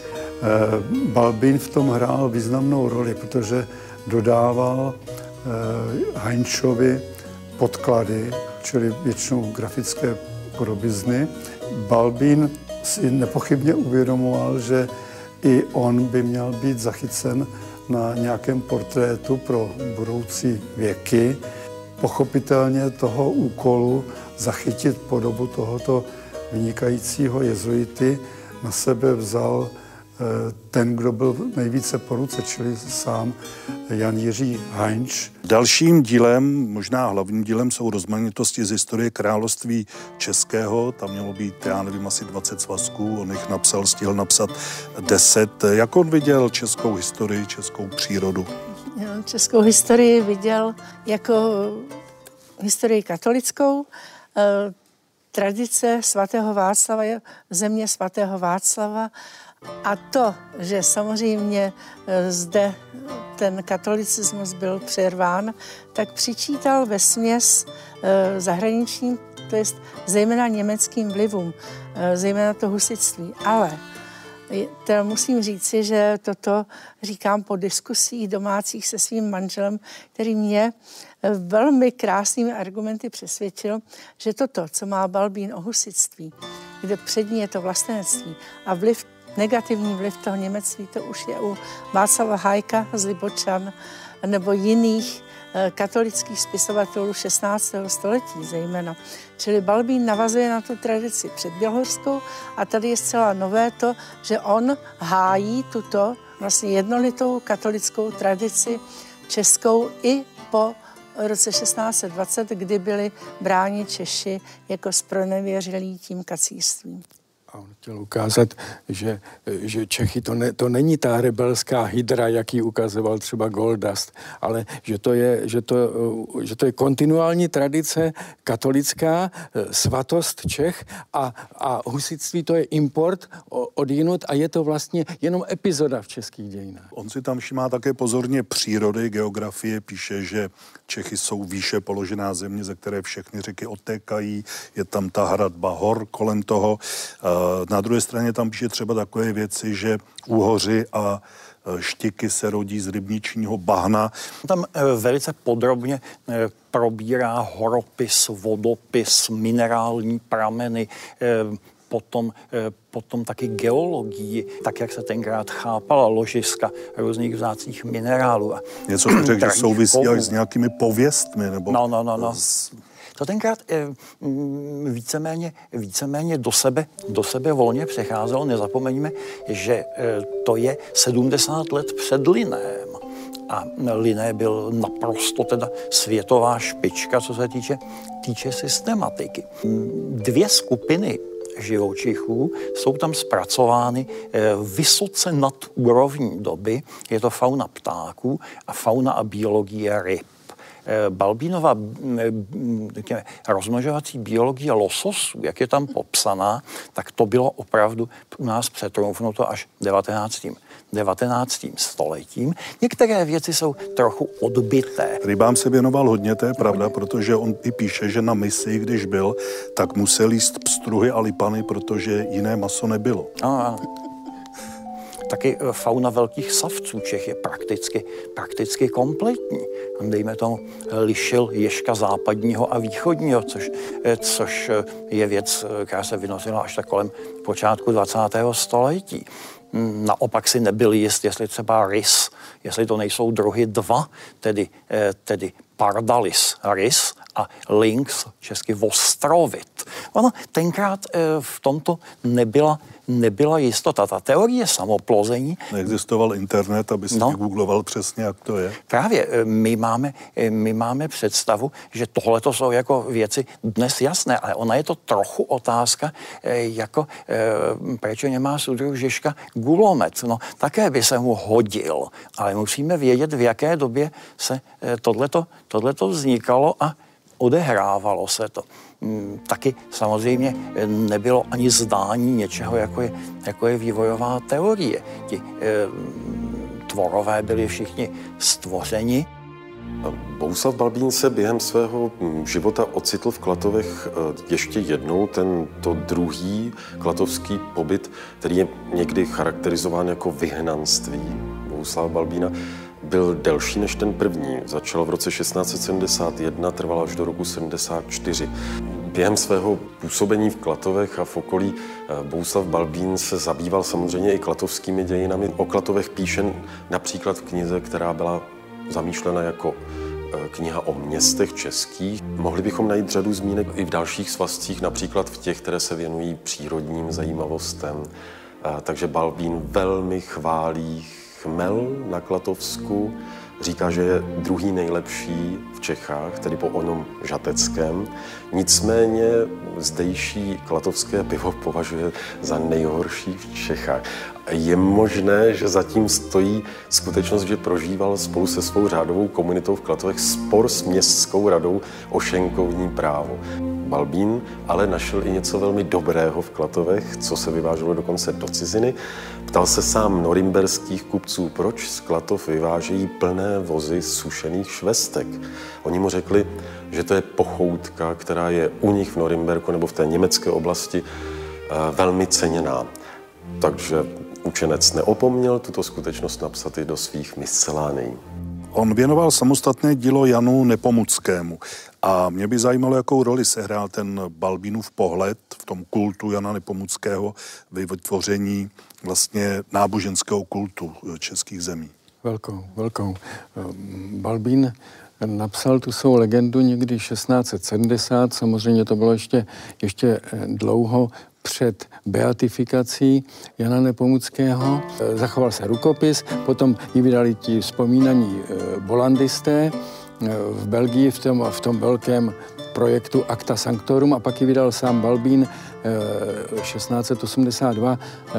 [SPEAKER 6] Balbin v tom hrál významnou roli, protože dodával Heinzovi podklady čili většinou grafické podobizny. Balbín si nepochybně uvědomoval, že i on by měl být zachycen na nějakém portrétu pro budoucí věky. Pochopitelně toho úkolu zachytit podobu tohoto vynikajícího jezuity na sebe vzal Eh, ten, kdo byl nejvíce po ruce, čili sám Jan Jiří Heinz.
[SPEAKER 1] Dalším dílem, možná hlavním dílem, jsou rozmanitosti z historie království českého. Tam mělo být, já nevím, asi 20 svazků, on jich napsal, stihl napsat 10. Jak on viděl českou historii, českou přírodu?
[SPEAKER 2] Českou historii viděl jako historii katolickou, eh, tradice svatého Václava, země svatého Václava a to, že samozřejmě eh, zde ten katolicismus byl přerván, tak přičítal ve směs eh, zahraničním, to jest zejména německým vlivům, zejména to husitství. Ale teda musím říci, že toto říkám po diskusích domácích se svým manželem, který mě velmi krásnými argumenty přesvědčil, že toto, co má Balbín o husitství, kde přední je to vlastenectví a vliv negativní vliv toho němectví, to už je u Václava Hajka z Libočan nebo jiných eh, katolických spisovatelů 16. století zejména. Čili Balbín navazuje na tu tradici předbělhorskou a tady je zcela nové to, že on hájí tuto vlastně jednolitou katolickou tradici českou i po roce 1620, kdy byli bráni Češi jako spronevěřilí tím kacířstvím.
[SPEAKER 5] A on chtěl ukázat, že, že Čechy to, ne, to není ta rebelská hydra, jaký ukazoval třeba Goldust, ale že to je, že to, že to je kontinuální tradice katolická, svatost Čech a, a husitství to je import od jinut a je to vlastně jenom epizoda v českých dějinách.
[SPEAKER 1] On si tam všimá také pozorně přírody, geografie, píše, že Čechy jsou výše položená země, ze které všechny řeky odtékají, je tam ta hradba hor kolem toho. Na druhé straně tam píše třeba takové věci, že úhoři a e, štiky se rodí z rybničního bahna.
[SPEAKER 3] Tam e, velice podrobně e, probírá horopis, vodopis, minerální prameny, potom, potom taky geologii, tak jak se tenkrát chápala ložiska různých vzácných minerálů.
[SPEAKER 1] Něco, řekl, že souvisí s nějakými pověstmi? Nebo
[SPEAKER 3] no, no, no, no. S to tenkrát eh, mm, víceméně, víceméně do, sebe, do sebe volně přecházelo. Nezapomeňme, že eh, to je 70 let před Linem. A Liné byl naprosto teda světová špička, co se týče, týče systematiky. Dvě skupiny živočichů jsou tam zpracovány eh, vysoce nad úrovní doby. Je to fauna ptáků a fauna a biologie ryb. Eh, Balbínova rozmnožovací biologie lososů, jak je tam popsaná, tak to bylo opravdu u nás přetroufnuto až 19. 19. stoletím. Některé věci jsou trochu odbité.
[SPEAKER 1] Rybám se věnoval hodně, to je pravda, protože on i píše, že na misi, když byl, tak musel jíst pstruhy a lipany, protože jiné maso nebylo.
[SPEAKER 3] Ano, ano. Taky eh, fauna velkých savců Čech je prakticky, prakticky kompletní. Dejme tomu, eh, lišil ježka západního a východního, což, eh, což je věc, která se vynosila až tak kolem počátku 20. století. hm, naopak si nebyl jist, jestli třeba rys, jestli to nejsou druhy dva, tedy, eh, tedy pardalis rys a lynx, česky vostrovit. Ono tenkrát eh, v tomto nebyla nebyla jistota. Ta teorie samoplození...
[SPEAKER 1] Neexistoval internet, aby si no, googloval přesně, jak to je.
[SPEAKER 3] Právě. Eh, my máme, eh, my máme představu, že tohle to jsou jako věci dnes jasné, ale ona je to trochu otázka, jako proč nemá sudru Žižka gulomet. No, také by se mu hodil, ale musíme vědět, v jaké době se tohleto, tohleto vznikalo a odehrávalo se to. Mm, taky samozřejmě nebylo ani zdání něčeho, jako je, jako je vývojová teorie. Ti e, tvorové byli všichni stvořeni.
[SPEAKER 4] Bouslav Balbín se během svého mm, života ocitl v Klatovech e, ještě jednou, tento druhý klatovský pobyt, který je někdy charakterizován jako vyhnanství Bouslava Balbína, byl delší než ten první. Začal v roce 1671, trval až do roku 74. Během svého působení v Klatovech a v okolí eh, Bouslav Balbín se zabýval samozřejmě i klatovskými dějinami. O Klatovech píše například v knize, která byla zamýšlena jako eh, kniha o městech českých. Mohli bychom najít řadu zmínek i v dalších svazcích, například v těch, které se věnují přírodním zajímavostem. Eh, takže Balbín velmi chválí chmel na Klatovsku, říká, že je druhý nejlepší v Čechách, tedy po onom žateckém. Nicméně zdejší klatovské pivo považuje za nejhorší v Čechách. Je možné, že zatím stojí skutečnost, že prožíval spolu se svou řádovou komunitou v Klatovech spor s městskou radou o šenkovní právo. Balbín ale našel i něco velmi dobrého v Klatovech, co se vyváželo dokonce do ciziny. Ptal se sám norimberských kupců, proč z Klatov vyvážejí plné vozy sušených švestek. Oni mu řekli, že to je pochoutka, která je u nich v Norimberku nebo v té německé oblasti eh, velmi ceněná. Takže učenec neopomněl tuto skutečnost napsat i do svých misceláneí.
[SPEAKER 1] On věnoval samostatné dílo Janu Nepomuckému. A mě by zajímalo, jakou roli sehrál ten Balbínův pohled v tom kultu Jana Nepomuckého ve vytvoření vlastně náboženského kultu českých zemí.
[SPEAKER 5] Velkou, velkou. Balbín napsal tu svou legendu někdy 1670, samozřejmě to bylo ještě, ještě dlouho před beatifikací Jana Nepomuckého. Zachoval se rukopis, potom ji vydali ti vzpomínaní eh, bolandisté eh, v Belgii v tom, v tom velkém projektu Acta Sanctorum a pak ji vydal sám Balbín 1682 eh,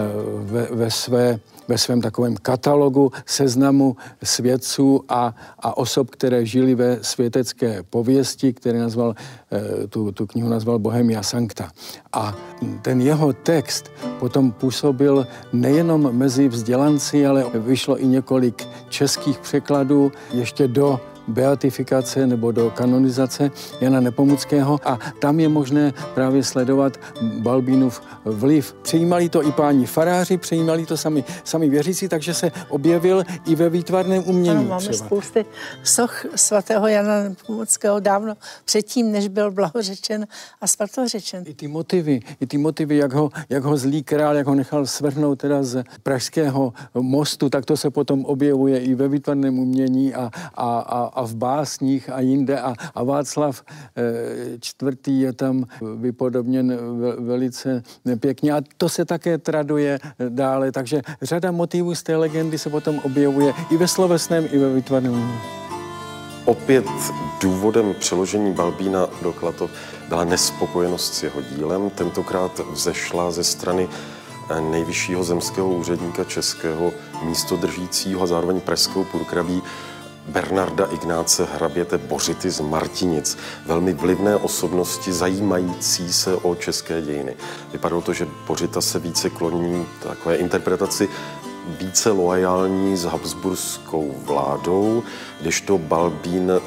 [SPEAKER 5] ve, ve své ve svém takovém katalogu seznamu svědců a, a osob, které žili ve světecké pověsti, který nazval, eh, tu, tu knihu nazval Bohemia Sancta. A ten jeho text potom působil nejenom mezi vzdělanci, ale vyšlo i několik českých překladů ještě do beatifikace nebo do kanonizace Jana Nepomuckého a tam je možné právě sledovat Balbínův vliv. Přijímali to i páni faráři, přijímali to sami, sami věřící, takže se objevil i ve výtvarném umění. Ano,
[SPEAKER 2] máme třeba. spousty soch svatého Jana Nepomuckého dávno předtím, než byl blahořečen a svatořečen.
[SPEAKER 5] I ty motivy, i ty motivy, jak ho, jak ho zlý král, jak ho nechal svrhnout teda z pražského mostu, tak to se potom objevuje i ve výtvarném umění a, a, a, a v básních a jinde. A, a Václav e, čtvrtý je tam vypodobněn velice pěkně. A to se také traduje dále. Takže řada motivů z té legendy se potom objevuje i ve slovesném, i ve výtvarném.
[SPEAKER 4] Opět důvodem přeložení Balbína do Klatov byla nespokojenost s jeho dílem. Tentokrát vzešla ze strany eh, nejvyššího zemského úředníka českého, místodržícího a zároveň pražského purkrabí Bernarda Ignáce Hraběte Bořity z Martinic, velmi vlivné osobnosti zajímající se o české dějiny. Vypadalo to, že Bořita se více kloní takové interpretaci více loajální s habsburskou vládou, kdežto Balbín eh,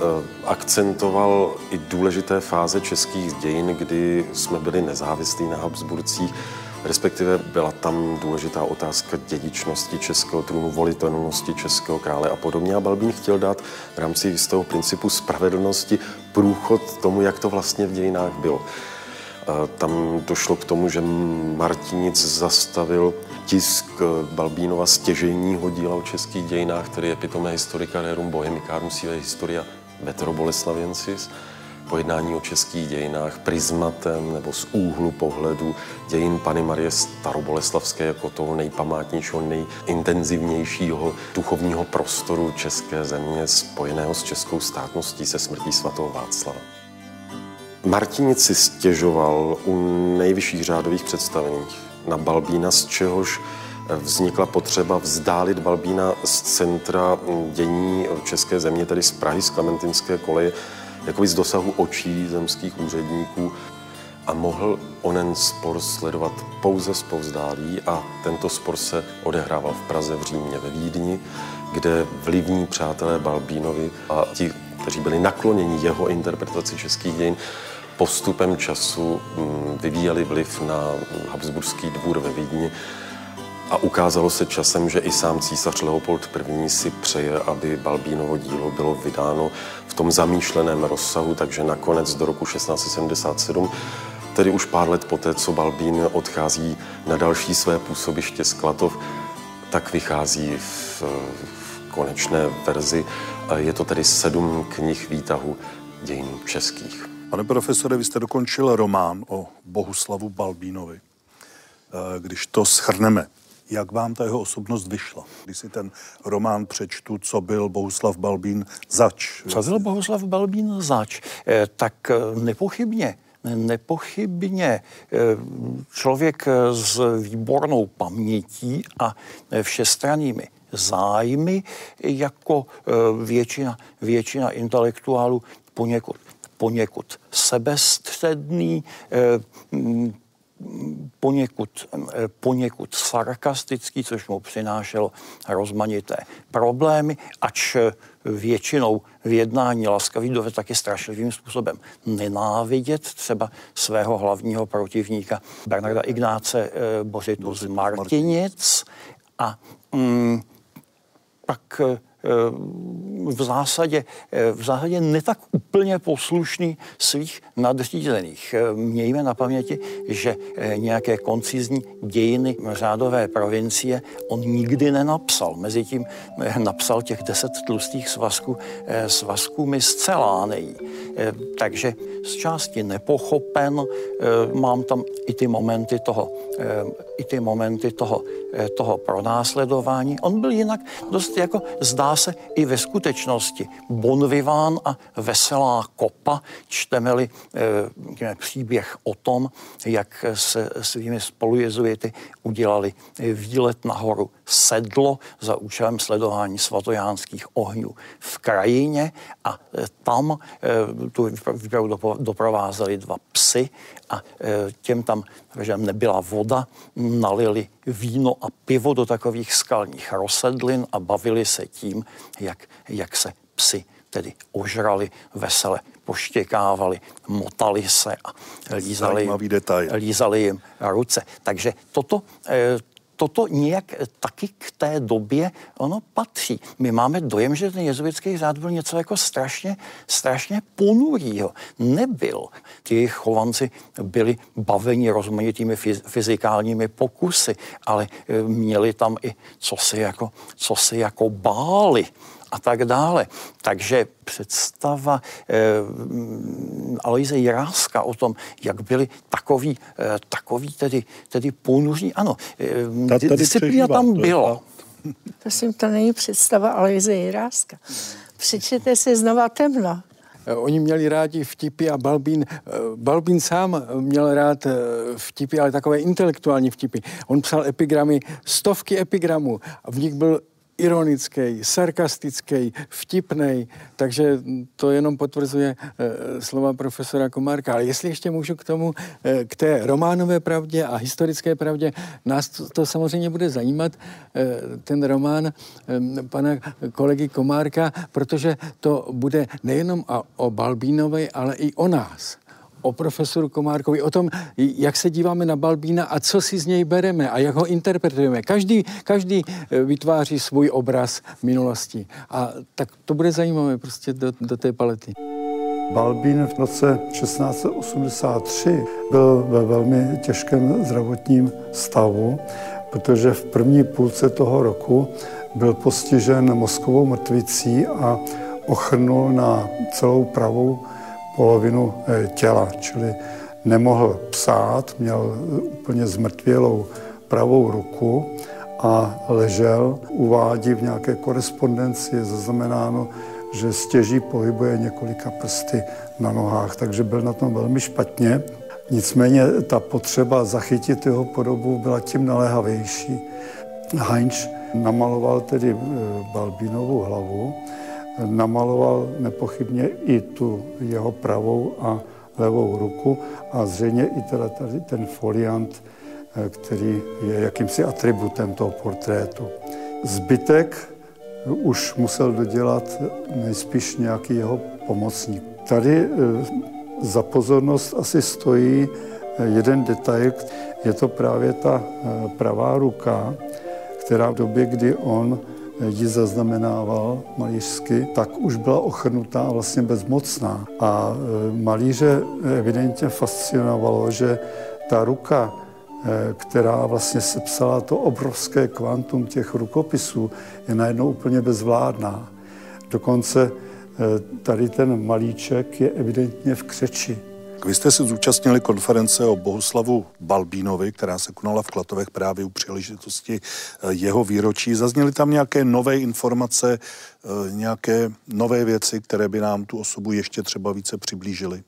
[SPEAKER 4] akcentoval i důležité fáze českých dějin, kdy jsme byli nezávislí na Habsburcích, respektive byla tam důležitá otázka dědičnosti českého trůnu, volitelnosti českého krále a podobně. A Balbín chtěl dát v rámci jistého principu spravedlnosti průchod tomu, jak to vlastně v dějinách bylo. Tam došlo k tomu, že Martinic zastavil tisk Balbínova stěžejního díla o českých dějinách, který je pitomé historika Rerum Bohemicarum sive historia Metroboleslaviensis, pojednání o českých dějinách prismatem nebo z úhlu pohledu dějin Pany Marie Staroboleslavské jako toho nejpamátnějšího, nejintenzivnějšího duchovního prostoru české země spojeného s českou státností se smrtí svatého Václava. Martinic si stěžoval u nejvyšších řádových představených na Balbína, z čehož vznikla potřeba vzdálit Balbína z centra dění české země, tedy z Prahy, z Klementinské koleje, jako z dosahu očí zemských úředníků a mohl onen spor sledovat pouze z povzdálí a tento spor se odehrával v Praze, v Římě, ve Vídni, kde vlivní přátelé Balbínovi a ti, kteří byli nakloněni jeho interpretaci českých dějin, postupem času mm, vyvíjeli vliv na Habsburský dvůr ve Vídni a ukázalo se časem, že i sám císař Leopold I. si přeje, aby Balbínovo dílo bylo vydáno tom zamýšleném rozsahu, takže nakonec do roku 1677 tedy už pár let poté, co Balbín odchází na další své působiště z Klatov, tak vychází v, v konečné verzi. Je to tedy sedm knih výtahu dějin českých.
[SPEAKER 1] Pane profesore, vy jste dokončil román o Bohuslavu Balbínovi. Eh, když to schrneme, jak vám ta jeho osobnost vyšla? Když si ten román přečtu, co byl Bohuslav Balbín zač.
[SPEAKER 3] Co byl Bohuslav Balbín zač? Eh, tak eh, nepochybně nepochybně člověk s výbornou pamětí a všestranými zájmy jako většina, většina intelektuálů poněkud poněkud sebestředný, eh, poněkud, eh, poněkud sarkastický, což mu přinášelo rozmanité problémy, ač většinou v jednání laskavý dovede taky strašlivým způsobem nenávidět třeba svého hlavního protivníka Bernarda Ignáce eh, Bořitu z Martinic a mm, pak v zásadě, v zásadě netak úplně poslušný svých nadřízených. Mějme na paměti, že nějaké koncizní dějiny řádové provincie on nikdy nenapsal. Mezitím napsal těch deset tlustých svazků, svazků mi zcela nejí. Takže z části nepochopen, mám tam i ty momenty toho, i ty momenty toho, toho pronásledování. On byl jinak dost jako zdá se i ve skutečnosti. Bon vivant a veselá kopa, čteme-li e, příběh o tom, jak se svými spolujezuity udělali výlet nahoru sedlo za účelem sledování svatojánských ohňů v krajině a eh, tam e, tu výpravu doprovázeli dva psy a e, těm tam, že nebyla voda, nalili víno a pivo do takových skalních rozsedlin a bavili se tím, jak, jak se psy tedy ožrali vesele, poštěkávali, motali se a lízali, lízali jim ruce. Takže toto, e, toto nějak taky k té době ono patří. My máme dojem, že ten jezuitský řád byl něco jako strašně, strašně ponurýho. Nebyl. Ti chovanci byli baveni rozmanitými fyzikálními pokusy, ale e, měli tam i cosi jako, cosi jako báli a tak dále. Takže představa eh, Aloise Jiráska o tom, jak byli takový, eh, takový tedy, tedy ponuří, ano, eh, disciplína tam bylo.
[SPEAKER 2] Prosím, to není představa Aloise Jiráska. Přečtěte si znova temno.
[SPEAKER 5] Eh, oni měli rádi vtipy a Balbín, eh, Balbín sám měl rád vtipy, ale takové intelektuální vtipy. On psal epigramy, stovky epigramů a v nich byl ironický, sarkastický, vtipný, takže to jenom potvrzuje e, slova profesora Komárka. Ale jestli ještě můžu k tomu, e, k té románové pravdě a historické pravdě, nás to, to samozřejmě bude zajímat, e, ten román e, pana kolegy Komárka, protože to bude nejenom o, o Balbínovi, ale i o nás o profesoru Komárkovi, o tom, jak se díváme na Balbína a co si z něj bereme a jak ho interpretujeme. Každý, každý eh, vytváří svůj obraz minulosti. A tak to bude zajímavé prostě do, do té palety.
[SPEAKER 6] Balbín v roce 1683 byl ve velmi těžkém zdravotním stavu, protože v první půlce toho roku byl postižen mozkovou mrtvicí a ochrnul na celou pravou polovinu eh, těla, čili nemohl psát, měl úplně zmrtvělou pravou ruku a ležel, uvádí v nějaké korespondenci, je zaznamenáno, že stěží pohybuje několika prsty na nohách, takže byl na tom velmi špatně. Nicméně ta potřeba zachytit jeho podobu byla tím naléhavější. Heinz namaloval tedy eh, Balbínovou hlavu, namaloval nepochybně i tu jeho pravou a levou ruku a zřejmě i teda tady ten foliant, eh, který je jakýmsi atributem toho portrétu. Zbytek už musel dodělat nejspíš nějaký jeho pomocník. Tady eh, za pozornost asi stojí eh, jeden detail, je to právě ta pravá ruka, která v době, kdy on ji zaznamenával malířsky, tak už byla ochrnutá a vlastně bezmocná. A e, malíře evidentně fascinovalo, že ta ruka, e, která vlastně sepsala to obrovské kvantum těch rukopisů, je najednou úplně bezvládná. Dokonce e, tady ten malíček je evidentně v křeči.
[SPEAKER 1] Vy jste se zúčastnili konference o Bohuslavu Balbínovi, která se konala v Klatovech právě u příležitosti eh, jeho výročí. Zazněly tam nějaké nové informace, eh, nějaké nové věci, které by nám tu osobu ještě třeba více přiblížily?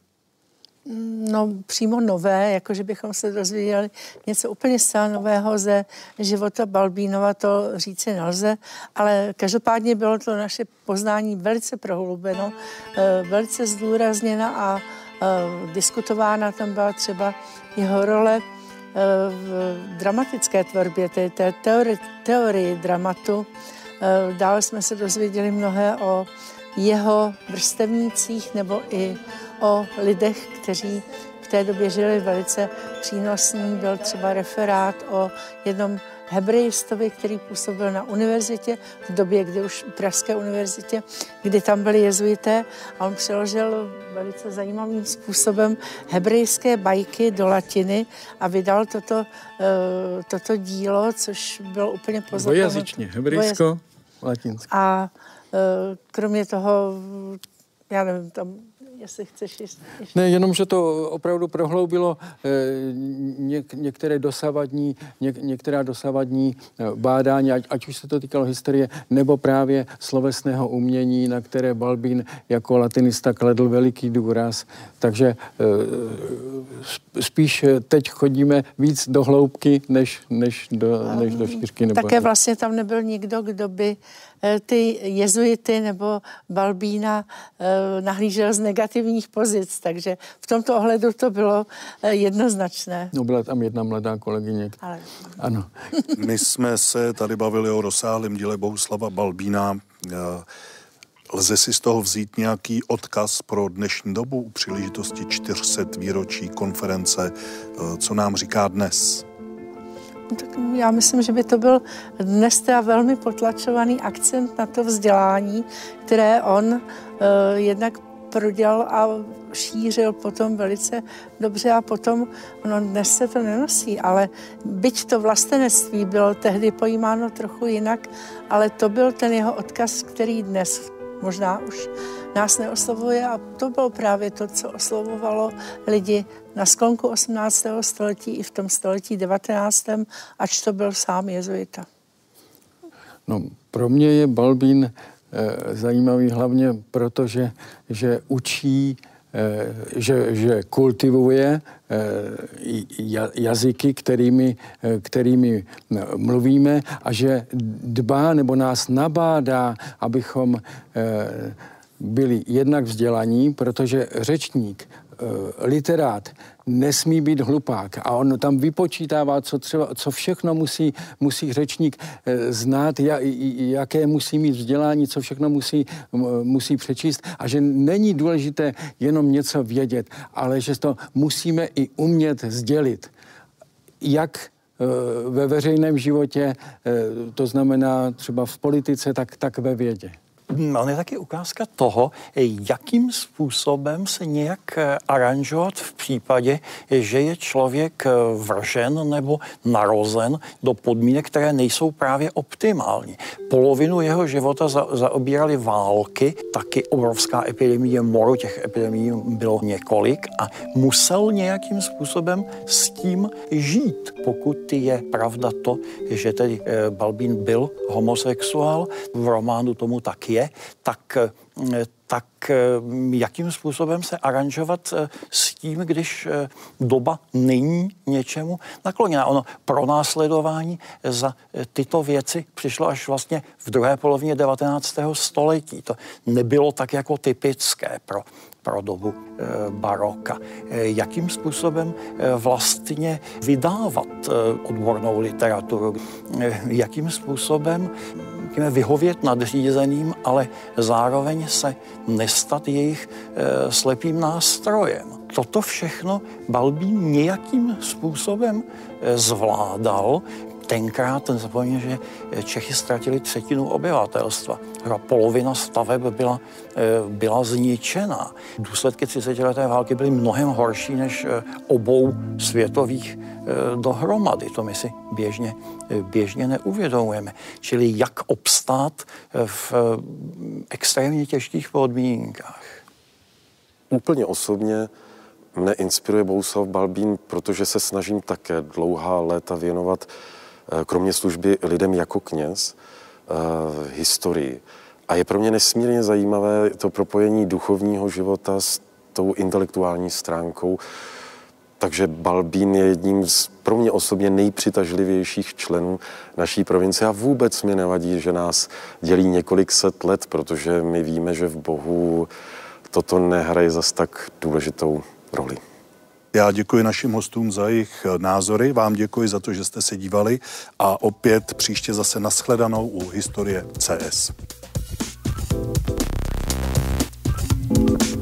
[SPEAKER 2] No, přímo nové, jako že bychom se dozvěděli něco úplně zcela nového ze života Balbínova, to říci nelze, ale každopádně bylo to naše poznání velice prohlubeno, eh, velice zdůrazněna a diskutována tam byla třeba jeho role eh, v dramatické tvorbě, té, té teorii, teorii dramatu. Eh, dále jsme se dozvěděli mnohé o jeho vrstevnících nebo i o lidech, kteří v té době žili velice přínosný. Byl třeba referát o jednom hebrejistovi, který působil na univerzitě v době, kdy už v Pražské univerzitě, kdy tam byli jezuité a on přeložil velice zajímavým způsobem hebrejské bajky do latiny a vydal toto, uh, toto dílo, což bylo úplně
[SPEAKER 5] pozoruhodné. Dvojazyčně, hebrejsko, latinské.
[SPEAKER 2] A uh, kromě toho, já nevím, tam jestli chceš ještě.
[SPEAKER 5] Ne, jenom, že to opravdu prohloubilo eh, něk, některé dosavadní, něk, některá dosavadní eh, bádání, ať, ať už se to týkalo historie, nebo právě slovesného umění, na které Balbín jako latinista kledl veliký důraz. Takže eh, spíš teď chodíme víc do hloubky, než, než, do, než do šířky.
[SPEAKER 2] Nebo Také vlastně tam nebyl nikdo, kdo by ty jezuity nebo Balbína eh, nahlížel z negativních pozic, takže v tomto ohledu to bylo eh, jednoznačné.
[SPEAKER 5] No byla tam jedna mladá kolegyně. Ale... Ano.
[SPEAKER 1] My jsme se tady bavili o rozsáhlém díle Bohuslava Balbína. Lze si z toho vzít nějaký odkaz pro dnešní dobu u příležitosti 400 výročí konference, co nám říká dnes?
[SPEAKER 2] Tak já myslím, že by to byl dnes teda velmi potlačovaný akcent na to vzdělání, které on uh, jednak prodělal a šířil potom velice dobře a potom, no dnes se to nenosí, ale byť to vlastenectví bylo tehdy pojímáno trochu jinak, ale to byl ten jeho odkaz, který dnes možná už nás neoslovuje a to bylo právě to, co oslovovalo lidi na sklonku 18. století i v tom století 19. ač to byl sám jezuita.
[SPEAKER 5] No, pro mě je Balbín e, zajímavý hlavně proto, že, že učí eh, že, že kultivuje eh, jazyky, kterými, kterými mluvíme a že dbá nebo nás nabádá, abychom byli jednak vzdělaní, protože řečník literát nesmí být hlupák a on tam vypočítává, co, třeba, co všechno musí, musí řečník eh, znát, jaké musí mít vzdělání, co všechno musí, musí přečíst a že není důležité jenom něco vědět, ale že to musíme i umět sdělit. Jak eh, ve veřejném životě, to znamená třeba v politice, tak, tak ve vědě.
[SPEAKER 3] On je taky ukázka toho, jakým způsobem se nějak eh, aranžovat v případě, že je člověk eh, vržen nebo narozen do podmínek, které nejsou právě optimální. Polovinu jeho života za, zaobírali války, taky obrovská epidemie moru, těch epidemií bylo několik a musel nějakým způsobem s tím žít, pokud je pravda to, že tedy eh, Balbín byl homosexuál, v románu tomu tak je, tak tak jakým způsobem se aranžovat s tím, když doba není něčemu nakloněná. Ono pro následování za tyto věci přišlo až vlastně v druhé polovině 19. století. To nebylo tak jako typické pro pro dobu eh, baroka. Eh, jakým způsobem eh, vlastně vydávat odbornou literaturu, jakým způsobem vyhovět nadřízeným, ale zároveň se nestat jejich slepým nástrojem. Toto všechno Balbín nějakým způsobem zvládal, tenkrát, ten zapomněl, že Čechy ztratili třetinu obyvatelstva. Polovina staveb byla, eh, byla zničena. Důsledky 30 leté války byly mnohem horší než eh, obou světových eh, dohromady. To my si běžně, běžně neuvědomujeme. Čili jak obstát v extrémně těžkých podmínkách.
[SPEAKER 4] Úplně osobně mne inspiruje Bouslav Balbín, protože se snažím také dlouhá léta věnovat kromě služby lidem jako kněz, eh, historii. A je pro mě nesmírně zajímavé to propojení duchovního života s tou intelektuální stránkou. Takže Balbín je jedním z pro mě osobně nejpřitažlivějších členů naší provincie a vůbec mi nevadí, že nás dělí několik set let, protože my víme, že v Bohu toto nehraje zas tak důležitou roli.
[SPEAKER 1] Já děkuji našim hostům za jejich eh, názory, vám děkuji za to, že jste se dívali a opět příště zase nashledanou u Historie CS. thank you